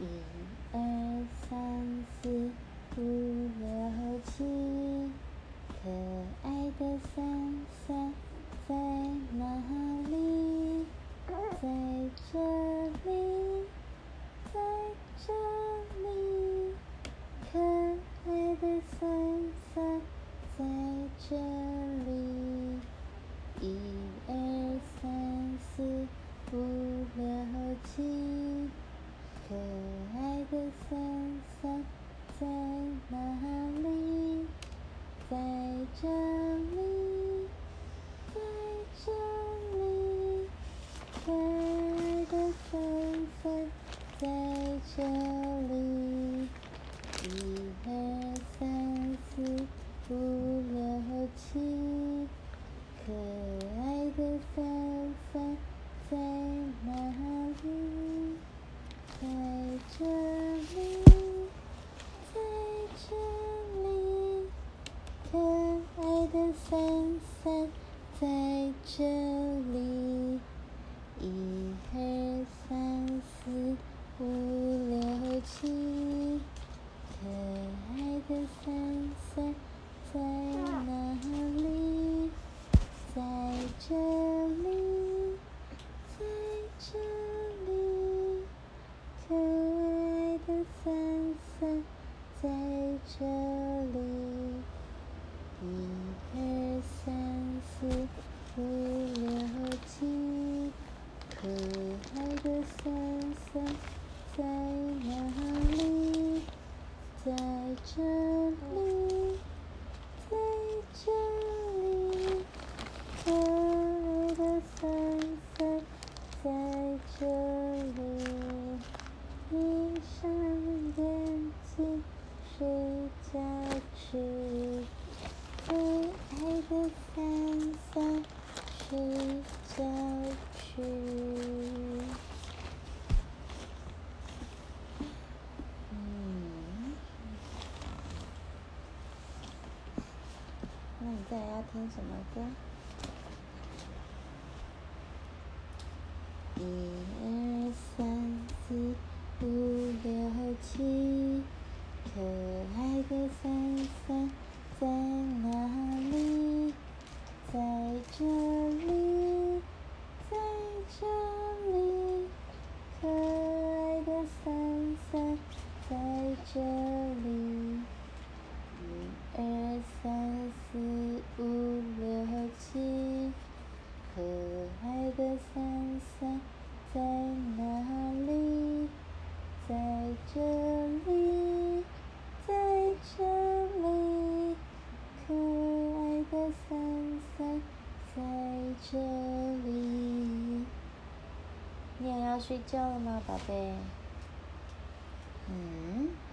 一二三四五六七，可爱的三三在哪里？在这里，在这里，可爱的三三在这里。一二三四五六七，可爱的伞伞在哪里？在这里，在这里，可爱的伞伞在这里。一二三四五六七，可爱的伞在哪里？在这里，在这里，可爱的三三在这里。一二三四五六七，可爱的三伞在哪里？在这里，在这里，可爱的伞伞在这里。一二三四五六七，可爱的三三在哪里？在这里，在这里，可爱的伞伞在这里。闭上眼睛，睡觉去。可爱的伞伞，睡觉去。嗯，那你再来要听什么歌？一二三四五六七，可爱的伞伞在哪里？在这里，在这里，可爱的伞伞在在这里。一二三四五六七，可爱的三三在哪里？在这里，在这里，可爱的三三在这里。你也要睡觉了吗，宝贝？嗯。